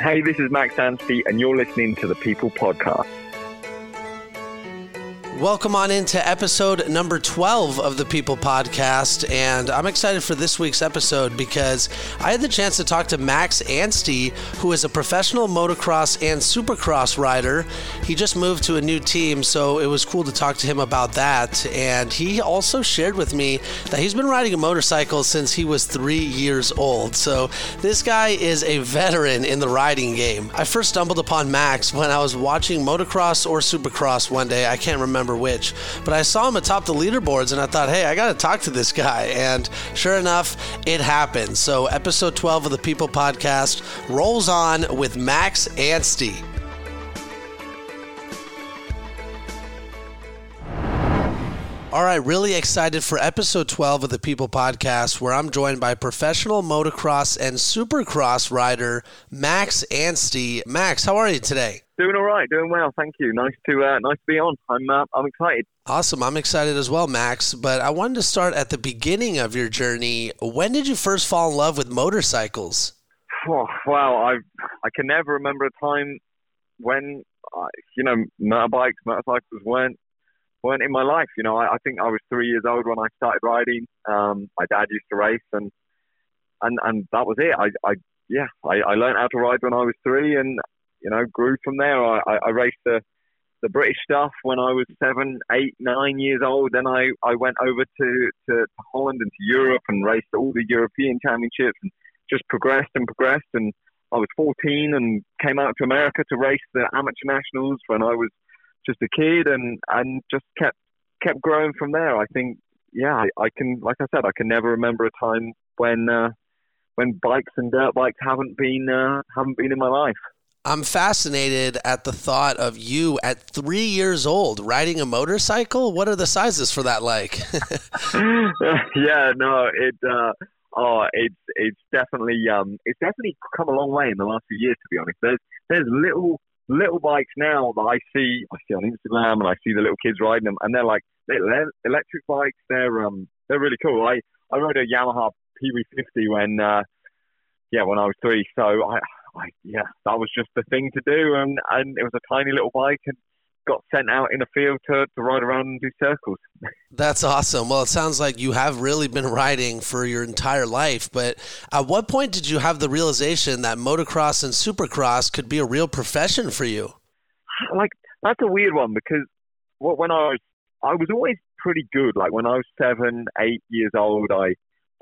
Hey, this is Max Anstie, and you're listening to the People Podcast. Welcome on into episode number 12 of the People Podcast. And I'm excited for this week's episode because I had the chance to talk to Max Anstie, who is a professional motocross and supercross rider. He just moved to a new team, so it was cool to talk to him about that. And he also shared with me that he's been riding a motorcycle since he was three years old. So this guy is a veteran in the riding game. I first stumbled upon Max when I was watching motocross or supercross one day. I can't remember remember which. But I saw him atop the leaderboards and I thought, hey, I got to talk to this guy. And sure enough, it happened. So episode 12 of the People Podcast rolls on with Max Anstie. All right, really excited for episode 12 of the People Podcast, where I'm joined by professional motocross and supercross rider Max Anstie. Max, how are you today? Doing all right, doing well. Thank you. Nice to uh, nice to be on. I'm uh, I'm excited. Awesome. I'm excited as well, Max. But I wanted to start at the beginning of your journey. When did you first fall in love with motorcycles? Oh, well, I I can never remember a time when uh, you know motorbikes, motorcycles weren't weren't in my life. You know, I, I think I was three years old when I started riding. Um, my dad used to race, and and and that was it. I, I yeah, I, I learned how to ride when I was three, and you know, grew from there. I, I, I raced the the British stuff when I was seven, eight, nine years old. Then I, I went over to, to Holland and to Europe and raced all the European championships and just progressed and progressed. And I was 14 and came out to America to race the amateur nationals when I was just a kid and, and just kept kept growing from there. I think, yeah, I, I can, like I said, I can never remember a time when uh, when bikes and dirt bikes haven't been uh, haven't been in my life. I'm fascinated at the thought of you at three years old riding a motorcycle. What are the sizes for that like? yeah, no, it. Uh, oh, it's it's definitely um, it's definitely come a long way in the last few years. To be honest, there's there's little little bikes now that I see I see on Instagram and I see the little kids riding them, and they're like they're electric bikes. They're um they're really cool. I I rode a Yamaha PW50 when uh, yeah when I was three, so I I yeah, that was just the thing to do. And, and it was a tiny little bike and got sent out in a field to, to ride around and do circles. That's awesome. Well, it sounds like you have really been riding for your entire life. But at what point did you have the realization that motocross and supercross could be a real profession for you? Like, that's a weird one because when I was, I was always pretty good. Like when I was seven, eight years old, I,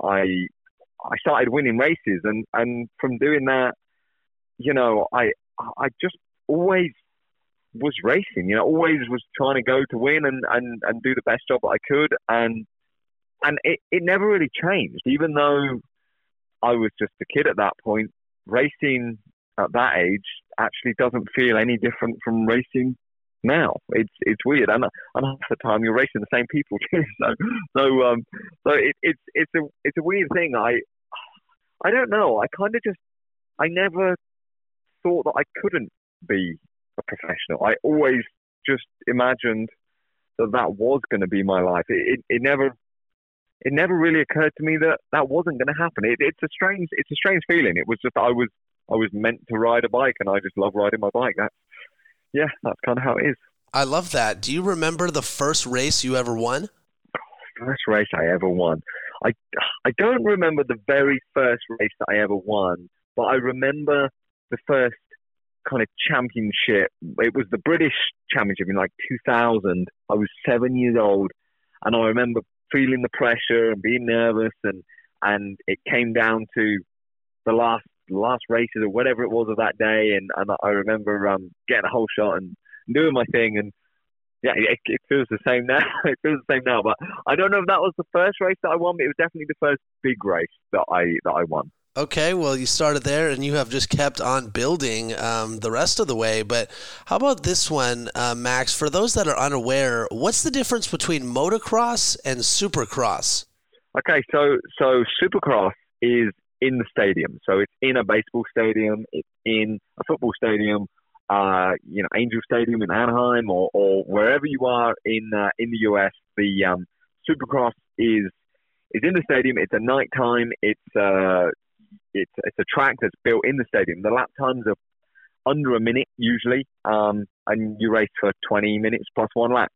I, I started winning races, and, and from doing that, you know, I I just always was racing. You know, always was trying to go to win and, and, and do the best job that I could, and and it, it never really changed. Even though I was just a kid at that point, racing at that age actually doesn't feel any different from racing now. It's it's weird, and and half the time you're racing the same people too. So so um so it, it's it's a it's a weird thing. I I don't know. I kind of just I never thought that I couldn't be a professional. I always just imagined that that was going to be my life. It, it, it, never it never really occurred to me that that wasn't going to happen. It, it's a strange it's a strange feeling. It was just I was I was meant to ride a bike, and I just love riding my bike. That's yeah, that's kind of how it is. I love that. Do you remember the first race you ever won? First race I ever won. I I don't remember the very first race that I ever won, but I remember the first kind of championship. It was the British Championship in like 2000. I was seven years old, and I remember feeling the pressure and being nervous, and and it came down to the last last races or whatever it was of that day, and and I remember um, getting a whole shot and doing my thing, and yeah, it, it feels the same now. it feels the same now, but I don't know if that was the first race that I won, but it was definitely the first big race that I that I won. Okay, well, you started there and you have just kept on building um, the rest of the way. But how about this one, uh, Max? For those that are unaware, what's the difference between motocross and supercross? Okay, so so supercross is in the stadium. So it's in a baseball stadium, it's in a football stadium, uh, you know, Angel Stadium in Anaheim, or, or wherever you are in uh, in the US. The um, supercross is is in the stadium. It's a nighttime. It's uh, it's it's a track that's built in the stadium. The lap times are under a minute usually, um, and you race for 20 minutes plus one lap.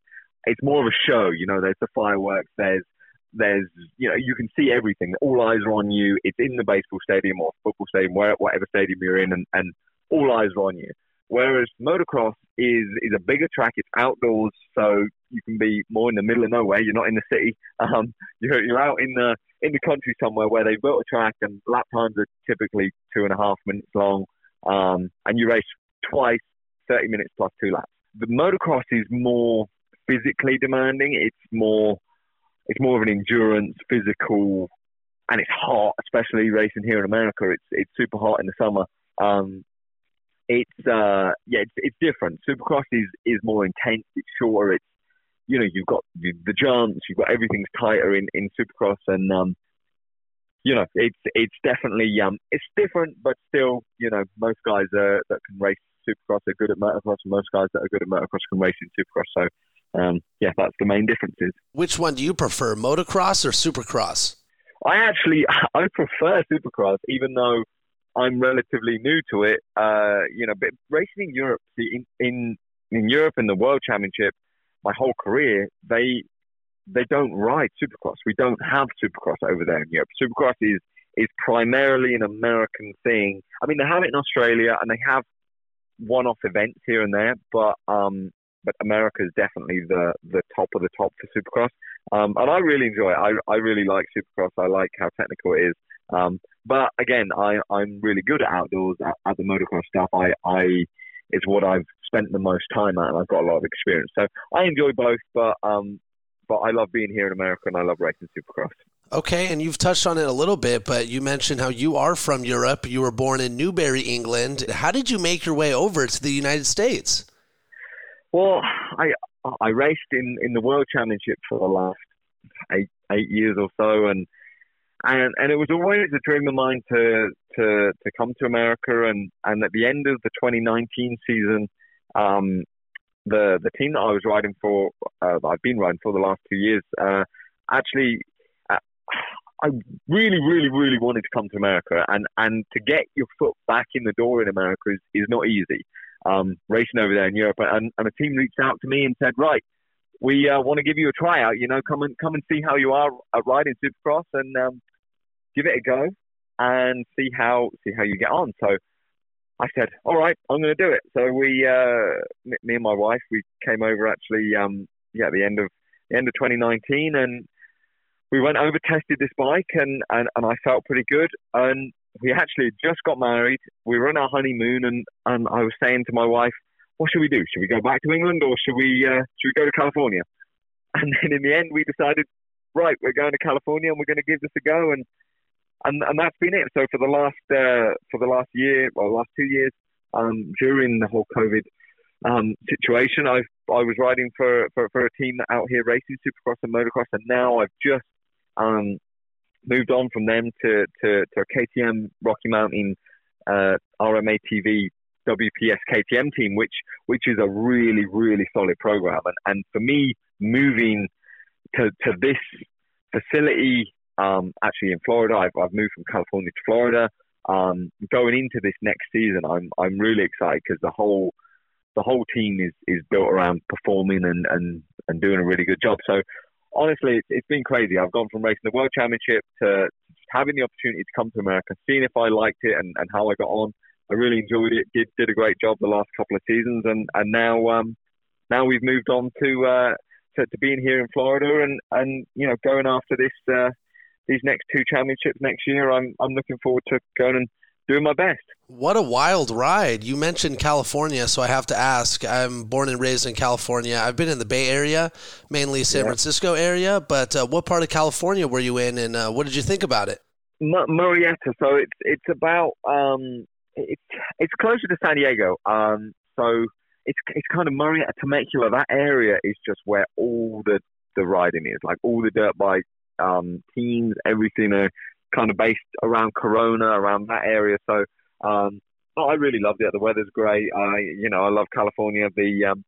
It's more of a show, you know. There's the fireworks. There's there's you know you can see everything. All eyes are on you. It's in the baseball stadium or football stadium, whatever stadium you're in, and, and all eyes are on you. Whereas motocross is is a bigger track. It's outdoors, so you can be more in the middle of nowhere. You're not in the city. Um, you're you're out in the in the country somewhere where they've built a track, and lap times are typically two and a half minutes long. Um, and you race twice, 30 minutes plus two laps. The motocross is more physically demanding. It's more it's more of an endurance, physical, and it's hot, especially racing here in America. It's it's super hot in the summer. Um, it's uh, yeah, it's, it's different. Supercross is is more intense. It's shorter. It's you know you've got the, the jumps, you've got everything's tighter in in Supercross, and um, you know it's it's definitely um, it's different, but still you know most guys uh, that can race Supercross are good at motocross, and most guys that are good at motocross can race in Supercross. So um, yeah, that's the main differences. Which one do you prefer, motocross or supercross? I actually I prefer supercross, even though I'm relatively new to it. Uh, you know, but racing in Europe, in, in in Europe in the World Championship, my whole career they they don't ride supercross. We don't have supercross over there in Europe. Supercross is is primarily an American thing. I mean, they have it in Australia and they have one-off events here and there, but um, but America is definitely the the top of the top for Supercross. Um, and I really enjoy it. I, I really like Supercross. I like how technical it is. Um, but again, I, I'm really good at outdoors at, at the motocross stuff. I, I is what I've spent the most time at, and I've got a lot of experience. So I enjoy both, but um, but I love being here in America, and I love racing Supercross. Okay, and you've touched on it a little bit, but you mentioned how you are from Europe. You were born in Newbury, England. How did you make your way over to the United States? Well, I I raced in, in the World Championship for the last eight eight years or so, and and and it was always a dream of mine to to to come to America, and and at the end of the 2019 season, um, the the team that I was riding for, uh, I've been riding for the last two years, uh, actually. Uh, I really, really, really wanted to come to America, and, and to get your foot back in the door in America is, is not easy um, racing over there in Europe. And, and a team reached out to me and said, right, we uh, want to give you a tryout. You know, come and come and see how you are at riding Supercross and um, give it a go and see how see how you get on. So I said, all right, I'm going to do it. So we, uh, me and my wife, we came over actually, um, yeah, at the end of the end of 2019, and we went over, tested this bike, and, and, and I felt pretty good. And we actually just got married. We were on our honeymoon, and, and I was saying to my wife, "What should we do? Should we go back to England, or should we uh, should we go to California?" And then in the end, we decided, right, we're going to California, and we're going to give this a go, and and and that's been it. So for the last uh, for the last year, well, last two years, um, during the whole COVID um, situation, I I was riding for, for for a team out here racing supercross and motocross, and now I've just um, moved on from them to, to, to a KTM Rocky Mountain uh, RMATV WPS KTM team, which which is a really really solid program. And and for me, moving to to this facility, um, actually in Florida, I've, I've moved from California to Florida. Um, going into this next season, I'm I'm really excited because the whole the whole team is, is built around performing and, and, and doing a really good job. So honestly, it's, it's been crazy. I've gone from racing the World Championship to having the opportunity to come to America, seeing if I liked it and, and how I got on. I really enjoyed it. Did did a great job the last couple of seasons, and and now um now we've moved on to uh to, to being here in Florida and and you know going after this uh these next two championships next year. I'm I'm looking forward to going and doing my best. What a wild ride. You mentioned California, so I have to ask. I'm born and raised in California. I've been in the Bay Area, mainly San yeah. Francisco area, but uh, what part of California were you in and uh, what did you think about it? M- Murrieta. So it's it's about um, it's it's closer to San Diego. Um, so it's it's kind of Murrieta Temecula. That area is just where all the the riding is, like all the dirt bike um, teams, everything are kind of based around Corona, around that area. So, um, I really loved it. The weather's great. I, you know, I love California. The um,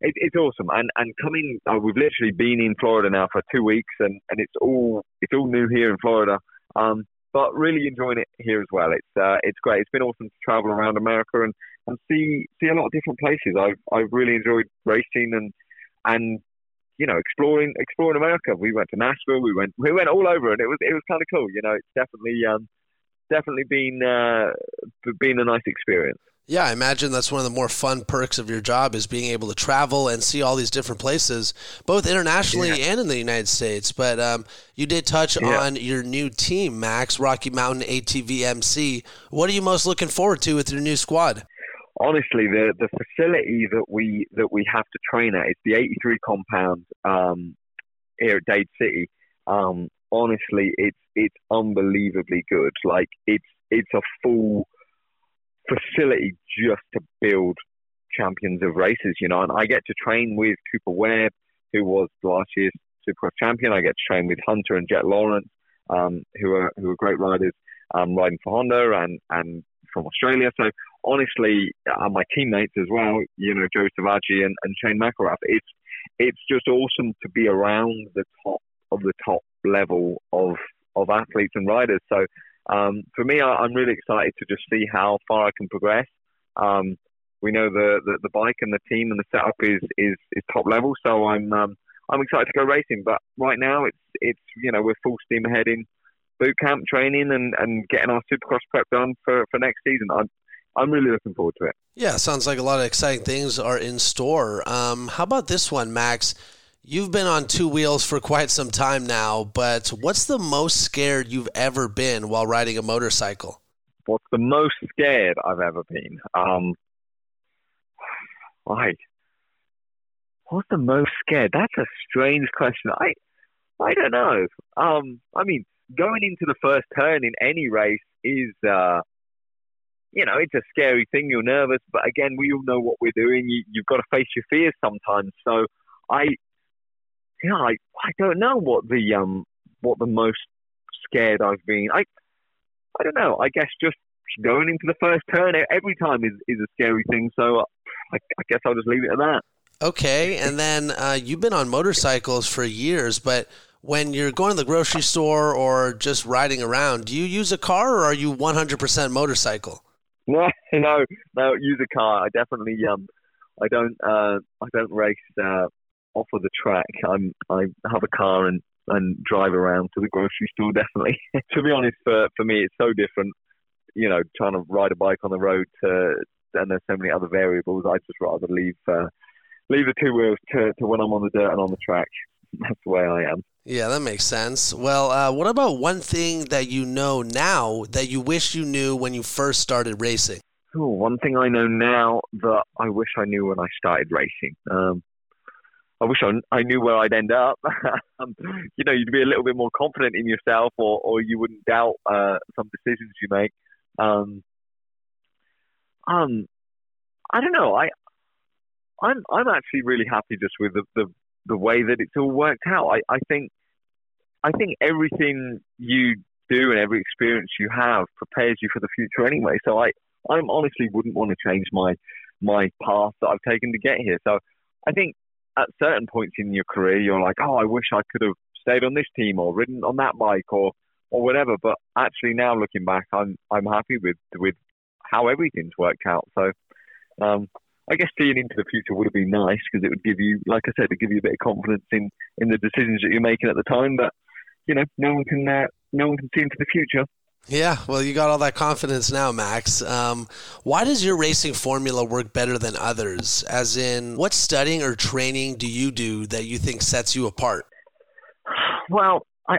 it, it's awesome. And and coming, uh, we've literally been in Florida now for two weeks, and, and it's all it's all new here in Florida. Um, but really enjoying it here as well. It's uh, it's great. It's been awesome to travel around America and, and see see a lot of different places. I've I've really enjoyed racing and and you know exploring exploring America. We went to Nashville. We went we went all over, and it was it was kind of cool. You know, it's definitely um, definitely been uh, been a nice experience. Yeah, I imagine that's one of the more fun perks of your job is being able to travel and see all these different places, both internationally yeah. and in the United States. But um, you did touch yeah. on your new team, Max Rocky Mountain ATV MC. What are you most looking forward to with your new squad? Honestly, the the facility that we that we have to train at is the 83 compound um, here at Dade City. Um, honestly, it's it's unbelievably good. Like it's it's a full facility just to build champions of races, you know. And I get to train with Cooper Webb, who was last year's Supercross champion. I get to train with Hunter and Jett Lawrence, um, who are who are great riders, um, riding for Honda and and from Australia. So honestly, uh, my teammates as well, you know, Joe Savatgy and, and Shane McElrath. It's it's just awesome to be around the top of the top level of of athletes and riders. So um, for me, I, am really excited to just see how far I can progress. Um, we know the, the, the bike and the team and the setup is is, is top level, so I'm um, I'm excited to go racing. But right now, it's it's you know we're full steam ahead in boot camp training and, and getting our Supercross prep done for, for next season. I'm I'm really looking forward to it. Yeah, sounds like a lot of exciting things are in store. Um, how about this one, Max? You've been on two wheels for quite some time now, but what's the most scared you've ever been while riding a motorcycle? What's the most scared I've ever been? Um, right. What's the most scared? That's a strange question. I, I don't know. Um, I mean, going into the first turn in any race is, uh, you know, it's a scary thing. You're nervous, but again, we all know what we're doing. You, you've got to face your fears sometimes. So, I, yeah, I, I don't know what the um what the most scared I've been. I I don't know. I guess just going into the first turn every time is, is a scary thing. So I, I guess I'll just leave it at that. Okay, and then uh, you've been on motorcycles for years, but when you're going to the grocery store or just riding around, do you use a car or are you 100% motorcycle? No, no, no. Use a car. I definitely um, I don't uh, I don't race uh, off of the track. I'm I have a car and and drive around to the grocery store. Definitely. to be honest, for for me, it's so different. You know, trying to ride a bike on the road to and there's so many other variables. I just rather leave uh, leave the two wheels to, to when I'm on the dirt and on the track. That's the way I am. Yeah, that makes sense. Well, uh, what about one thing that you know now that you wish you knew when you first started racing? Oh, one thing I know now that I wish I knew when I started racing. Um, I wish I, I knew where I'd end up. um, you know, you'd be a little bit more confident in yourself, or, or you wouldn't doubt uh, some decisions you make. Um, um, I don't know. I, I'm I'm actually really happy just with the, the, the way that it's all worked out. I, I think I think everything you do and every experience you have prepares you for the future anyway. So I I honestly wouldn't want to change my my path that I've taken to get here. So I think at certain points in your career, you're like, oh, I wish I could have stayed on this team or ridden on that bike or or whatever. But actually, now looking back, I'm I'm happy with with how everything's worked out. So. Um, I guess seeing into the future would have been nice because it would give you, like I said, to give you a bit of confidence in, in the decisions that you're making at the time. But you know, no one can uh, no one can see into the future. Yeah, well, you got all that confidence now, Max. Um, why does your racing formula work better than others? As in, what studying or training do you do that you think sets you apart? Well, I,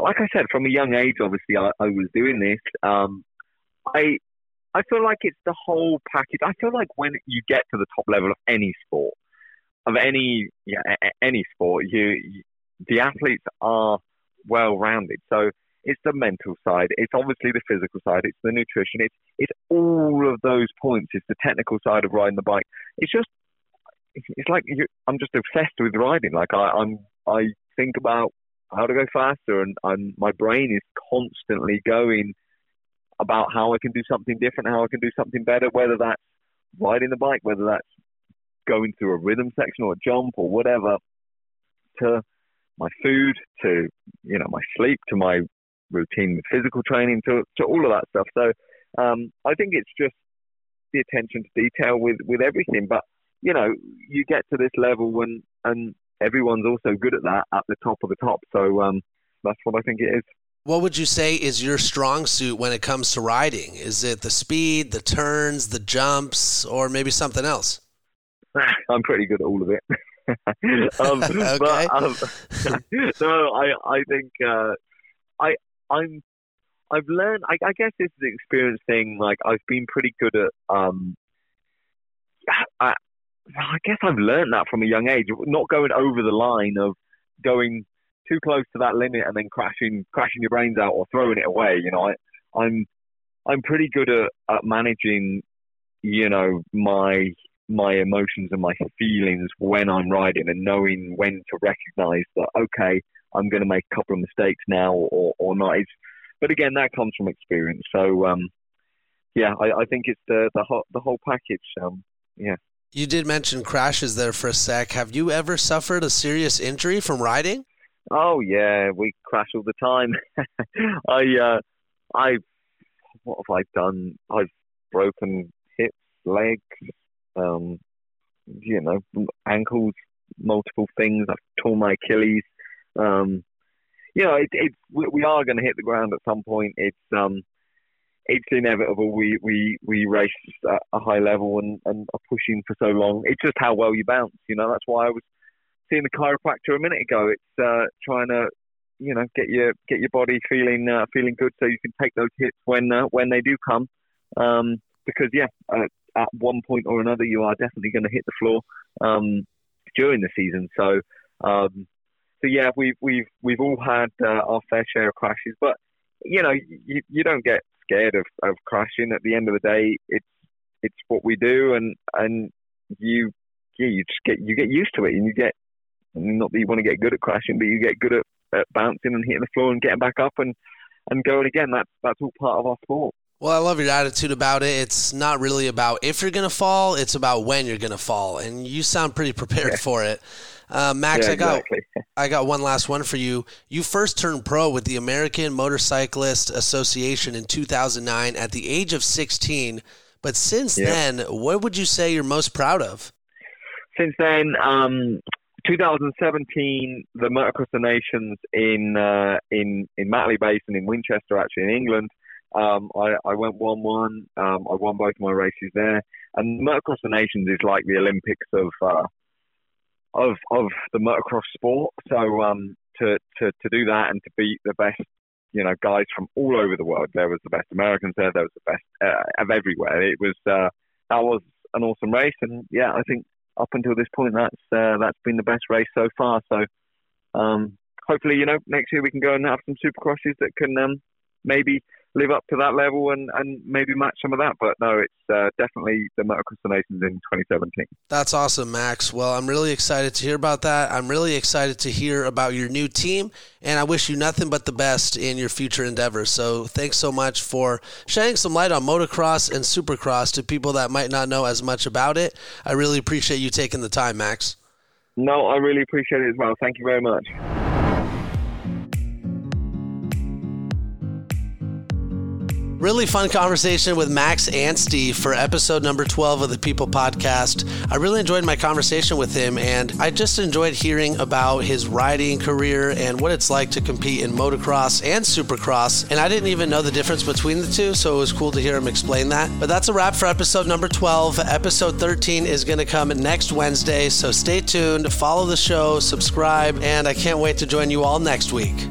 like I said, from a young age, obviously, I, I was doing this. Um, I, I feel like it's the whole package. I feel like when you get to the top level of any sport, of any yeah, any sport, you the athletes are well rounded. So it's the mental side. It's obviously the physical side. It's the nutrition. It's it's all of those points. It's the technical side of riding the bike. It's just it's like you, I'm just obsessed with riding. Like I, I'm I think about how to go faster, and I'm, my brain is constantly going about how I can do something different, how I can do something better. Whether that's riding the bike, whether that's going through a rhythm section or a jump or whatever, to my food, to you know my sleep, to my routine with physical training to, to all of that stuff. So um, I think it's just the attention to detail with, with everything. But, you know, you get to this level and, and everyone's also good at that at the top of the top. So um, that's what I think it is. What would you say is your strong suit when it comes to riding? Is it the speed, the turns, the jumps, or maybe something else? I'm pretty good at all of it. um, okay. But, um, no, I I think uh, I I'm I've learned. I, I guess it's the experience thing. Like I've been pretty good at. Um, I, I guess I've learned that from a young age. Not going over the line of going too close to that limit and then crashing crashing your brains out or throwing it away. You know, I, I'm I'm pretty good at, at managing, you know, my my emotions and my feelings when I'm riding and knowing when to recognize that okay, I'm going to make a couple of mistakes now or or not. It's, but again, that comes from experience. So um, yeah, I, I think it's the the whole the whole package. Um, yeah. You did mention crashes there for a sec. Have you ever suffered a serious injury from riding? Oh yeah, we crash all the time. I uh, I what have I done? I've broken hips, legs, um, you know, ankles, multiple things. I've torn my Achilles. Um, you know, it, it's we, we are going to hit the ground at some point. It's um, it's inevitable. We we we race at a high level and and are pushing for so long. It's just how well you bounce. You know, that's why I was seeing the chiropractor a minute ago. It's uh, trying to, you know, get your get your body feeling uh, feeling good so you can take those hits when uh, when they do come. Um, because yeah, uh, at one point or another, you are definitely going to hit the floor um, during the season. So, um, so yeah, we've we've we've all had uh, our fair share of crashes, but you know, you, you don't get scared of, of crashing. At the end of the day, it's it's what we do, and and you yeah, you just get you get used to it, and you get not that you want to get good at crashing, but you get good at, at bouncing and hitting the floor and getting back up and, and going again. That's that's all part of our sport. Well, I love your attitude about it. It's not really about if you're going to fall; it's about when you're going to fall, and you sound pretty prepared yeah. for it. Uh, Max, yeah, I got I got one last one for you. You first turned pro with the American Motorcyclist Association in 2009 at the age of 16. But since yeah. then, what would you say you're most proud of? Since then, um, 2017, the Motocross of Nations in uh, in in Matterley Basin in Winchester, actually in England. Um, I, I went one one. Um, I won both my races there, and Motocross of Nations is like the Olympics of uh, of of the motocross sport. So um, to to to do that and to beat the best, you know, guys from all over the world. There was the best Americans there. There was the best uh, of everywhere. It was uh, that was an awesome race, and yeah, I think up until this point, that's uh, that's been the best race so far. So um, hopefully, you know, next year we can go and have some supercrosses that can um, maybe live up to that level and, and maybe match some of that. But no, it's uh, definitely the Motocross Nations in 2017. That's awesome, Max. Well, I'm really excited to hear about that. I'm really excited to hear about your new team, and I wish you nothing but the best in your future endeavors. So thanks so much for shedding some light on motocross and supercross to people that might not know as much about it. I really appreciate you taking the time, Max. No, I really appreciate it as well. Thank you very much. Really fun conversation with Max Anstie for episode number 12 of the People Podcast. I really enjoyed my conversation with him, and I just enjoyed hearing about his riding career and what it's like to compete in motocross and supercross. And I didn't even know the difference between the two, so it was cool to hear him explain that. But that's a wrap for episode number 12. Episode 13 is going to come next Wednesday, so stay tuned, follow the show, subscribe, and I can't wait to join you all next week.